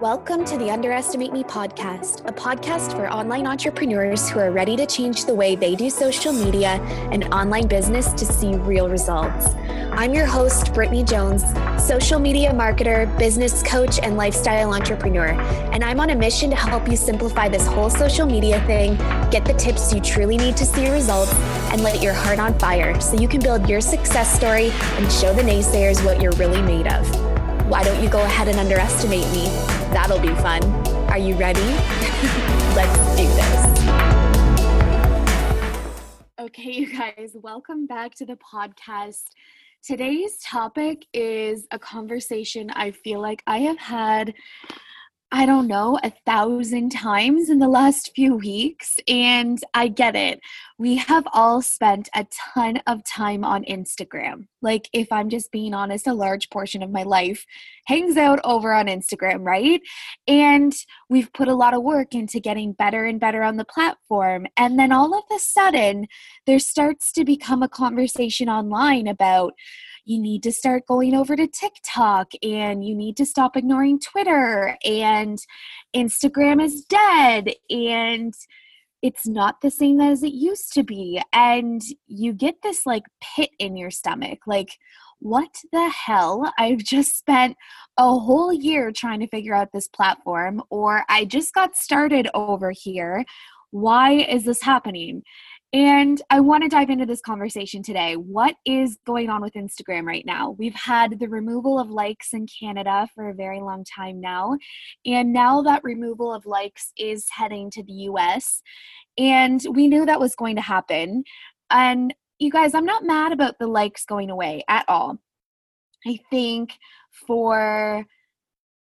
Welcome to the Underestimate Me podcast, a podcast for online entrepreneurs who are ready to change the way they do social media and online business to see real results. I'm your host, Brittany Jones, social media marketer, business coach, and lifestyle entrepreneur. And I'm on a mission to help you simplify this whole social media thing, get the tips you truly need to see results, and light your heart on fire so you can build your success story and show the naysayers what you're really made of. Why don't you go ahead and underestimate me? That'll be fun. Are you ready? Let's do this. Okay, you guys, welcome back to the podcast. Today's topic is a conversation I feel like I have had I don't know, a thousand times in the last few weeks. And I get it. We have all spent a ton of time on Instagram. Like, if I'm just being honest, a large portion of my life hangs out over on Instagram, right? And we've put a lot of work into getting better and better on the platform. And then all of a sudden, there starts to become a conversation online about, you need to start going over to TikTok and you need to stop ignoring Twitter and Instagram is dead and it's not the same as it used to be. And you get this like pit in your stomach like, what the hell? I've just spent a whole year trying to figure out this platform, or I just got started over here. Why is this happening? And I want to dive into this conversation today. What is going on with Instagram right now? We've had the removal of likes in Canada for a very long time now. And now that removal of likes is heading to the US. And we knew that was going to happen. And you guys, I'm not mad about the likes going away at all. I think for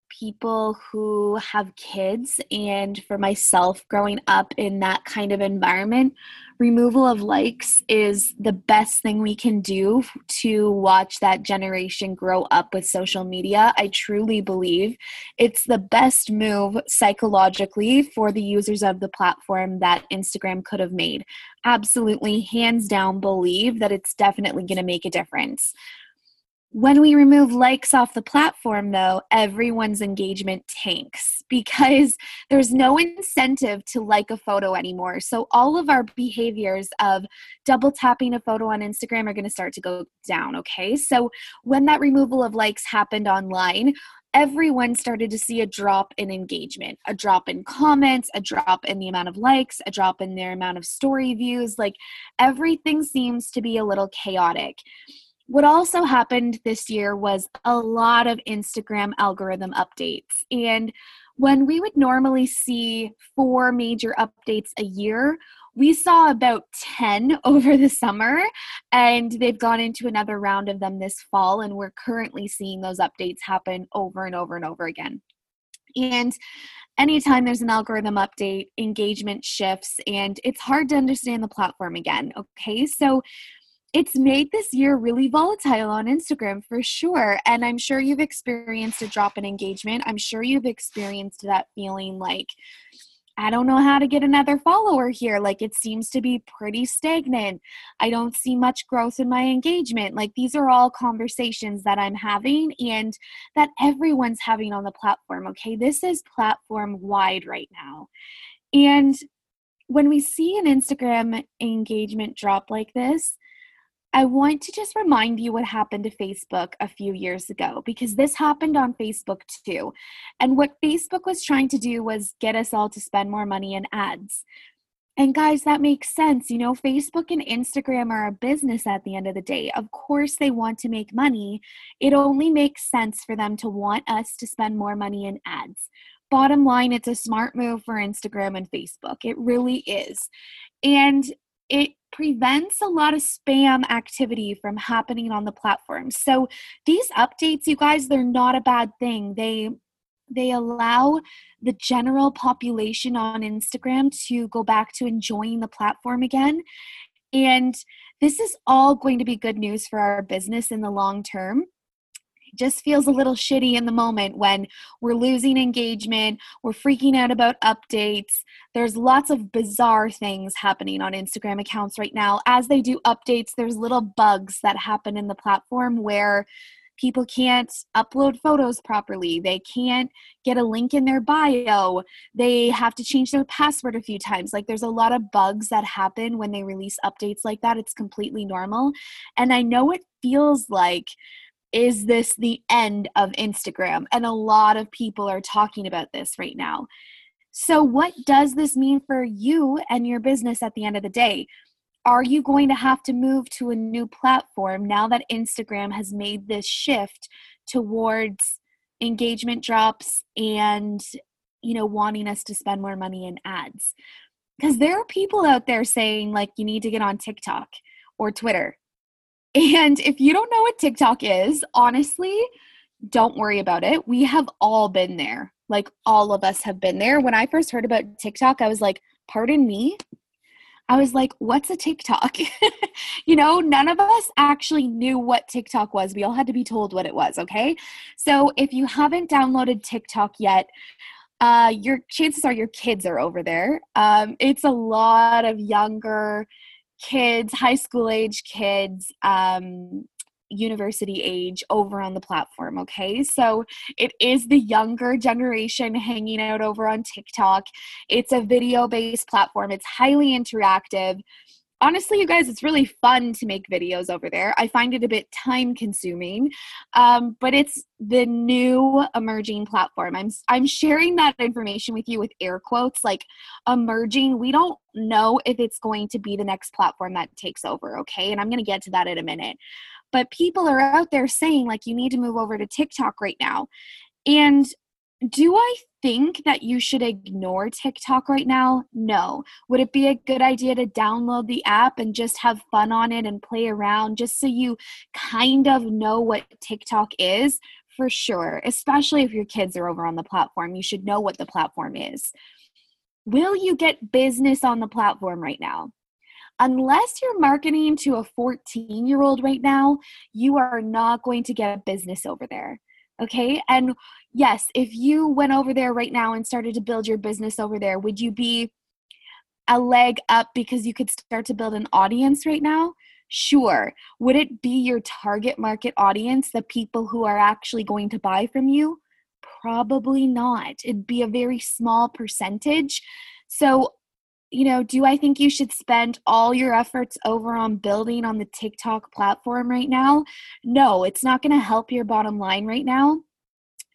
people who have kids and for myself growing up in that kind of environment removal of likes is the best thing we can do to watch that generation grow up with social media. I truly believe it's the best move psychologically for the users of the platform that instagram could have made. Absolutely hands down believe that it's definitely going to make a difference when we remove likes off the platform, though, everyone's engagement tanks because there's no incentive to like a photo anymore. So, all of our behaviors of double tapping a photo on Instagram are going to start to go down. Okay. So, when that removal of likes happened online, everyone started to see a drop in engagement, a drop in comments, a drop in the amount of likes, a drop in their amount of story views. Like everything seems to be a little chaotic. What also happened this year was a lot of Instagram algorithm updates. And when we would normally see four major updates a year, we saw about 10 over the summer, and they've gone into another round of them this fall. And we're currently seeing those updates happen over and over and over again. And anytime there's an algorithm update, engagement shifts, and it's hard to understand the platform again. Okay, so it's made this year really volatile on Instagram for sure. And I'm sure you've experienced a drop in engagement. I'm sure you've experienced that feeling like, I don't know how to get another follower here. Like it seems to be pretty stagnant. I don't see much growth in my engagement. Like these are all conversations that I'm having and that everyone's having on the platform. Okay. This is platform wide right now. And when we see an Instagram engagement drop like this, I want to just remind you what happened to Facebook a few years ago because this happened on Facebook too. And what Facebook was trying to do was get us all to spend more money in ads. And guys, that makes sense. You know, Facebook and Instagram are a business at the end of the day. Of course, they want to make money. It only makes sense for them to want us to spend more money in ads. Bottom line, it's a smart move for Instagram and Facebook. It really is. And it prevents a lot of spam activity from happening on the platform. So these updates, you guys, they're not a bad thing. They they allow the general population on Instagram to go back to enjoying the platform again. And this is all going to be good news for our business in the long term just feels a little shitty in the moment when we're losing engagement, we're freaking out about updates. There's lots of bizarre things happening on Instagram accounts right now. As they do updates, there's little bugs that happen in the platform where People can't upload photos properly. They can't get a link in their bio. They have to change their password a few times. Like there's a lot of bugs that happen when they release updates like that. It's completely normal. And I know it feels like is this the end of Instagram? And a lot of people are talking about this right now. So, what does this mean for you and your business at the end of the day? Are you going to have to move to a new platform now that Instagram has made this shift towards engagement drops and you know wanting us to spend more money in ads? Because there are people out there saying like you need to get on TikTok or Twitter and if you don't know what TikTok is, honestly, don't worry about it. We have all been there. Like all of us have been there. When I first heard about TikTok, I was like, pardon me? I was like, what's a TikTok? you know, none of us actually knew what TikTok was. We all had to be told what it was, okay? So if you haven't downloaded TikTok yet, uh, your chances are your kids are over there. Um, it's a lot of younger, kids, high school age kids, um, university age over on the platform. Okay. So it is the younger generation hanging out over on TikTok. It's a video based platform, it's highly interactive honestly, you guys, it's really fun to make videos over there. I find it a bit time consuming, um, but it's the new emerging platform. I'm I'm sharing that information with you with air quotes, like emerging. We don't know if it's going to be the next platform that takes over. Okay, and I'm going to get to that in a minute. But people are out there saying like you need to move over to TikTok right now, and do I think that you should ignore TikTok right now? No. Would it be a good idea to download the app and just have fun on it and play around just so you kind of know what TikTok is? For sure, especially if your kids are over on the platform. You should know what the platform is. Will you get business on the platform right now? Unless you're marketing to a 14 year old right now, you are not going to get business over there. Okay. And yes, if you went over there right now and started to build your business over there, would you be a leg up because you could start to build an audience right now? Sure. Would it be your target market audience, the people who are actually going to buy from you? Probably not. It'd be a very small percentage. So, you know, do I think you should spend all your efforts over on building on the TikTok platform right now? No, it's not going to help your bottom line right now.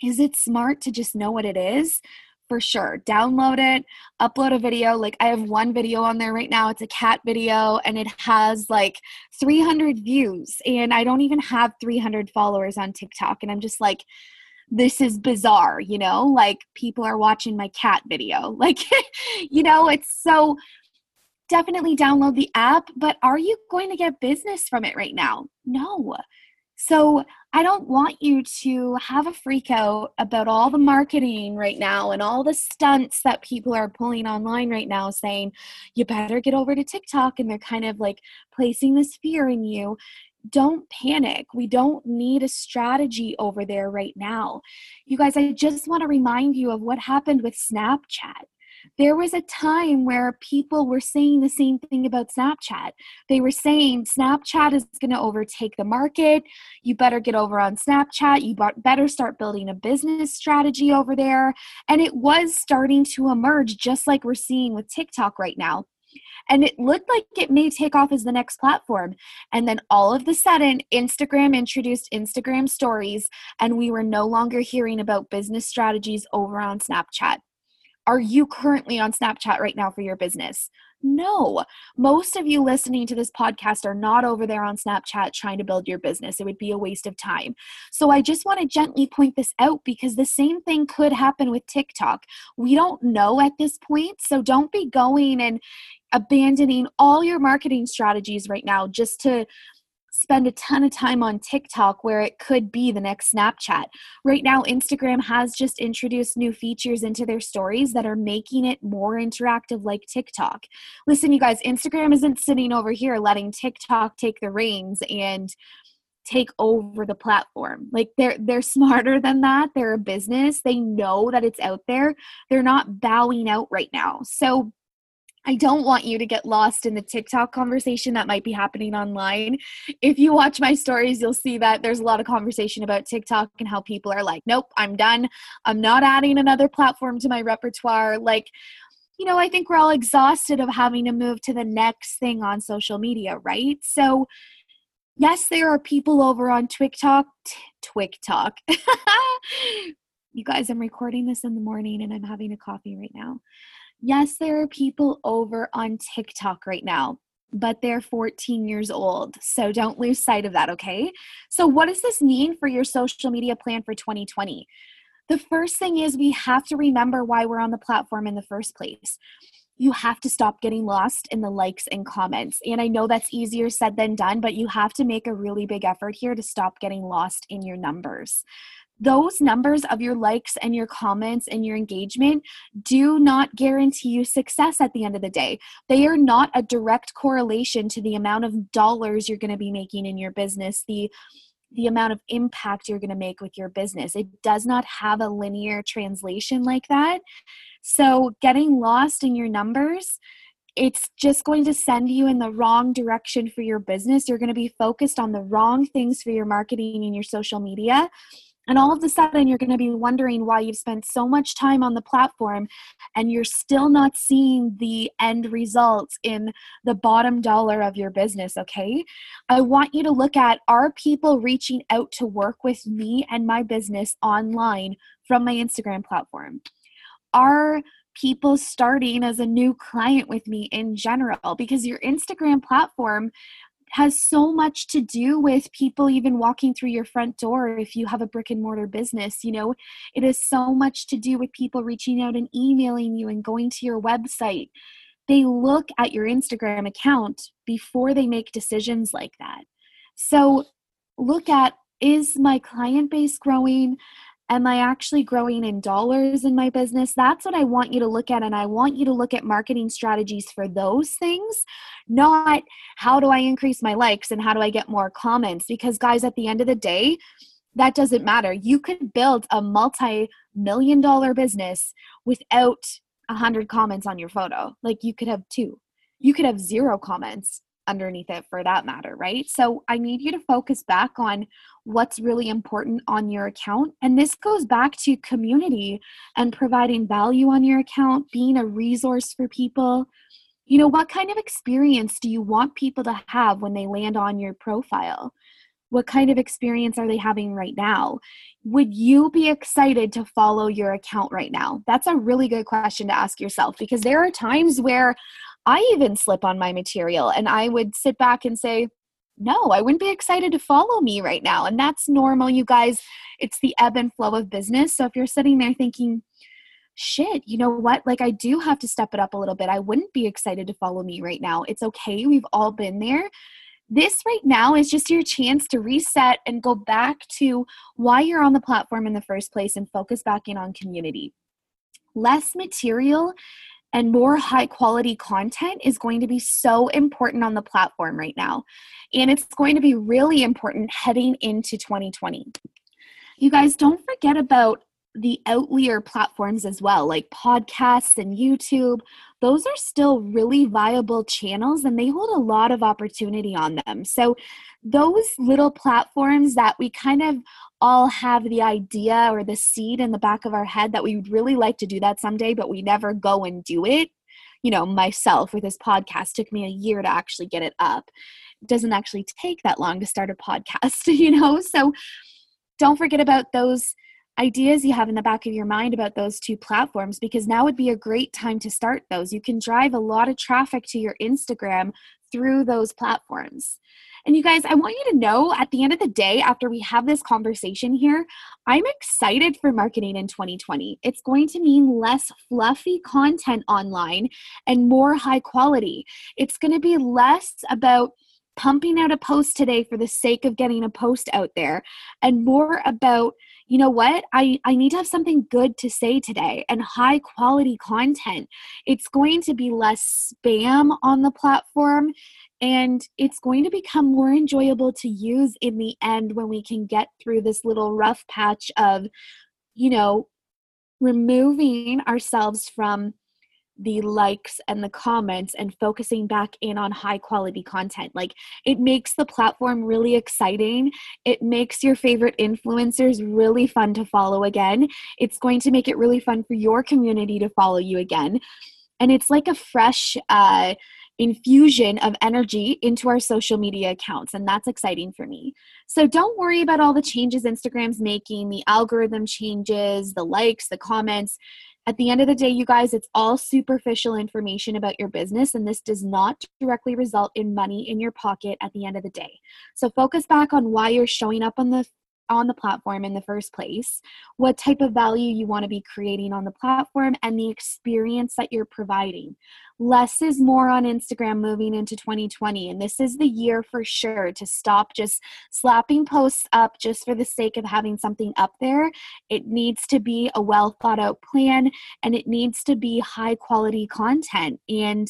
Is it smart to just know what it is? For sure. Download it, upload a video. Like I have one video on there right now. It's a cat video and it has like 300 views. And I don't even have 300 followers on TikTok. And I'm just like, this is bizarre, you know? Like people are watching my cat video. Like, you know, it's so definitely download the app, but are you going to get business from it right now? No. So I don't want you to have a freak out about all the marketing right now and all the stunts that people are pulling online right now saying, you better get over to TikTok. And they're kind of like placing this fear in you. Don't panic. We don't need a strategy over there right now. You guys, I just want to remind you of what happened with Snapchat there was a time where people were saying the same thing about Snapchat. They were saying Snapchat is going to overtake the market. You better get over on Snapchat. You better start building a business strategy over there. And it was starting to emerge, just like we're seeing with TikTok right now. And it looked like it may take off as the next platform. And then all of a sudden, Instagram introduced Instagram stories, and we were no longer hearing about business strategies over on Snapchat. Are you currently on Snapchat right now for your business? No. Most of you listening to this podcast are not over there on Snapchat trying to build your business. It would be a waste of time. So I just want to gently point this out because the same thing could happen with TikTok. We don't know at this point. So don't be going and abandoning all your marketing strategies right now just to spend a ton of time on TikTok where it could be the next Snapchat. Right now, Instagram has just introduced new features into their stories that are making it more interactive like TikTok. Listen, you guys, Instagram isn't sitting over here letting TikTok take the reins and take over the platform. Like they're they're smarter than that. They're a business. They know that it's out there. They're not bowing out right now. So I don't want you to get lost in the TikTok conversation that might be happening online. If you watch my stories, you'll see that there's a lot of conversation about TikTok and how people are like, nope, I'm done. I'm not adding another platform to my repertoire. Like, you know, I think we're all exhausted of having to move to the next thing on social media, right? So, yes, there are people over on TikTok, TikTok. you guys, I'm recording this in the morning and I'm having a coffee right now. Yes, there are people over on TikTok right now, but they're 14 years old. So don't lose sight of that, okay? So, what does this mean for your social media plan for 2020? The first thing is we have to remember why we're on the platform in the first place. You have to stop getting lost in the likes and comments. And I know that's easier said than done, but you have to make a really big effort here to stop getting lost in your numbers those numbers of your likes and your comments and your engagement do not guarantee you success at the end of the day. They are not a direct correlation to the amount of dollars you're going to be making in your business, the the amount of impact you're going to make with your business. It does not have a linear translation like that. So, getting lost in your numbers it's just going to send you in the wrong direction for your business. You're going to be focused on the wrong things for your marketing and your social media. And all of a sudden, you're going to be wondering why you've spent so much time on the platform and you're still not seeing the end results in the bottom dollar of your business. Okay. I want you to look at are people reaching out to work with me and my business online from my Instagram platform? Are people starting as a new client with me in general? Because your Instagram platform has so much to do with people even walking through your front door if you have a brick and mortar business you know? It has so much to do with people reaching out and emailing you and going to your website. They look at your instagram account before they make decisions like that. So look at is my client base growing am I actually growing in dollars in my business? That's what I want you to look at. And I want you to look at marketing strategies for those things, not how do I increase my likes and how do I get more comments? Because, guys, at the end of the day, that doesn't matter. You could build a multi million dollar business without a 100 comments on your photo. Like you could have two, you could have zero comments underneath it for that matter, right? So I need you to focus back on what's really important on your account. And this goes back to community and providing value on your account, being a resource for people. You know, what kind of experience do you want people to have when they land on your profile? What kind of experience are they having right now? Would you be excited to follow your account right now? That's a really good question to ask yourself because there are times where I even slip on my material and I would sit back and say, no, I wouldn't be excited to follow me right now. And that's normal, you guys. It's the ebb and flow of business. So if you're sitting there thinking, shit, you know what? Like, I do have to step it up a little bit. I wouldn't be excited to follow me right now. It's okay. We've all been there. This right now is just your chance to reset and go back to why you're on the platform in the first place and focus back in on community. Less material and more high quality content is going to be so important on the platform right now. And it's going to be really important heading into 2020. You guys don't forget about the outlier platforms as well, like podcasts and YouTube. Those are still really viable channels and they hold a lot of opportunity on them. So, those little platforms that we kind of all have the idea or the seed in the back of our head that we would really like to do that someday, but we never go and do it. You know, myself with this podcast took me a year to actually get it up. It doesn't actually take that long to start a podcast, you know? So don't forget about those ideas you have in the back of your mind about those two platforms because now would be a great time to start those. You can drive a lot of traffic to your Instagram through those platforms. And you guys, I want you to know at the end of the day, after we have this conversation here, I'm excited for marketing in 2020. It's going to mean less fluffy content online and more high quality. It's going to be less about pumping out a post today for the sake of getting a post out there and more about you know what? I i need to have something good to say today and high quality content. It's going to be less spam on the platform and it's going to become more enjoyable to use in the end when we can get through this little rough patch of, you know, removing ourselves from the likes and the comments and focusing back in on high quality content. Like it makes the platform really exciting. It makes your favorite influencers really fun to follow again. It's going to make it really fun for your community to follow you again. And it's like a fresh, uh, infusion of energy into our social media accounts and that's exciting for me so don't worry about all the changes instagram's making the algorithm changes the likes the comments at the end of the day, you guys, it's all superficial information about your business, and this does not directly result in money in your pocket at the end of the day. So focus back on why you're showing up on the on the platform in the first place, what type of value you want to be creating on the platform, and the experience that you're providing. Less is more on Instagram moving into 2020, and this is the year for sure to stop just slapping posts up just for the sake of having something up there. It needs to be a well thought out plan and it needs to be high quality content. And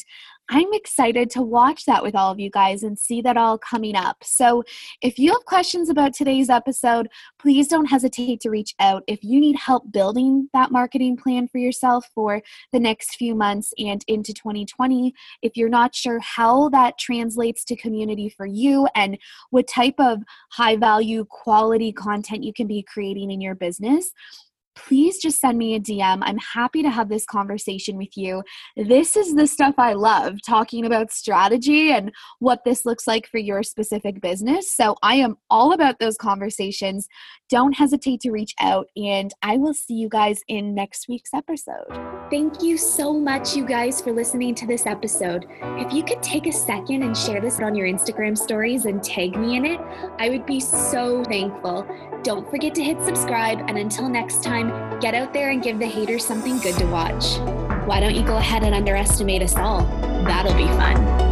I'm excited to watch that with all of you guys and see that all coming up. So, if you have questions about today's episode, please don't hesitate to reach out. If you need help building that marketing plan for yourself for the next few months and into 2020, if you're not sure how that translates to community for you and what type of high value quality content you can be creating in your business, please just send me a DM. I'm happy to have this conversation with you. This is the stuff I love talking about strategy and what this looks like for your specific business. So I am all about those conversations. Don't hesitate to reach out, and I will see you guys in next week's episode. Thank you so much, you guys, for listening to this episode. If you could take a second and share this on your Instagram stories and tag me in it, I would be so thankful. Don't forget to hit subscribe, and until next time, get out there and give the haters something good to watch. Why don't you go ahead and underestimate us all? That'll be fun.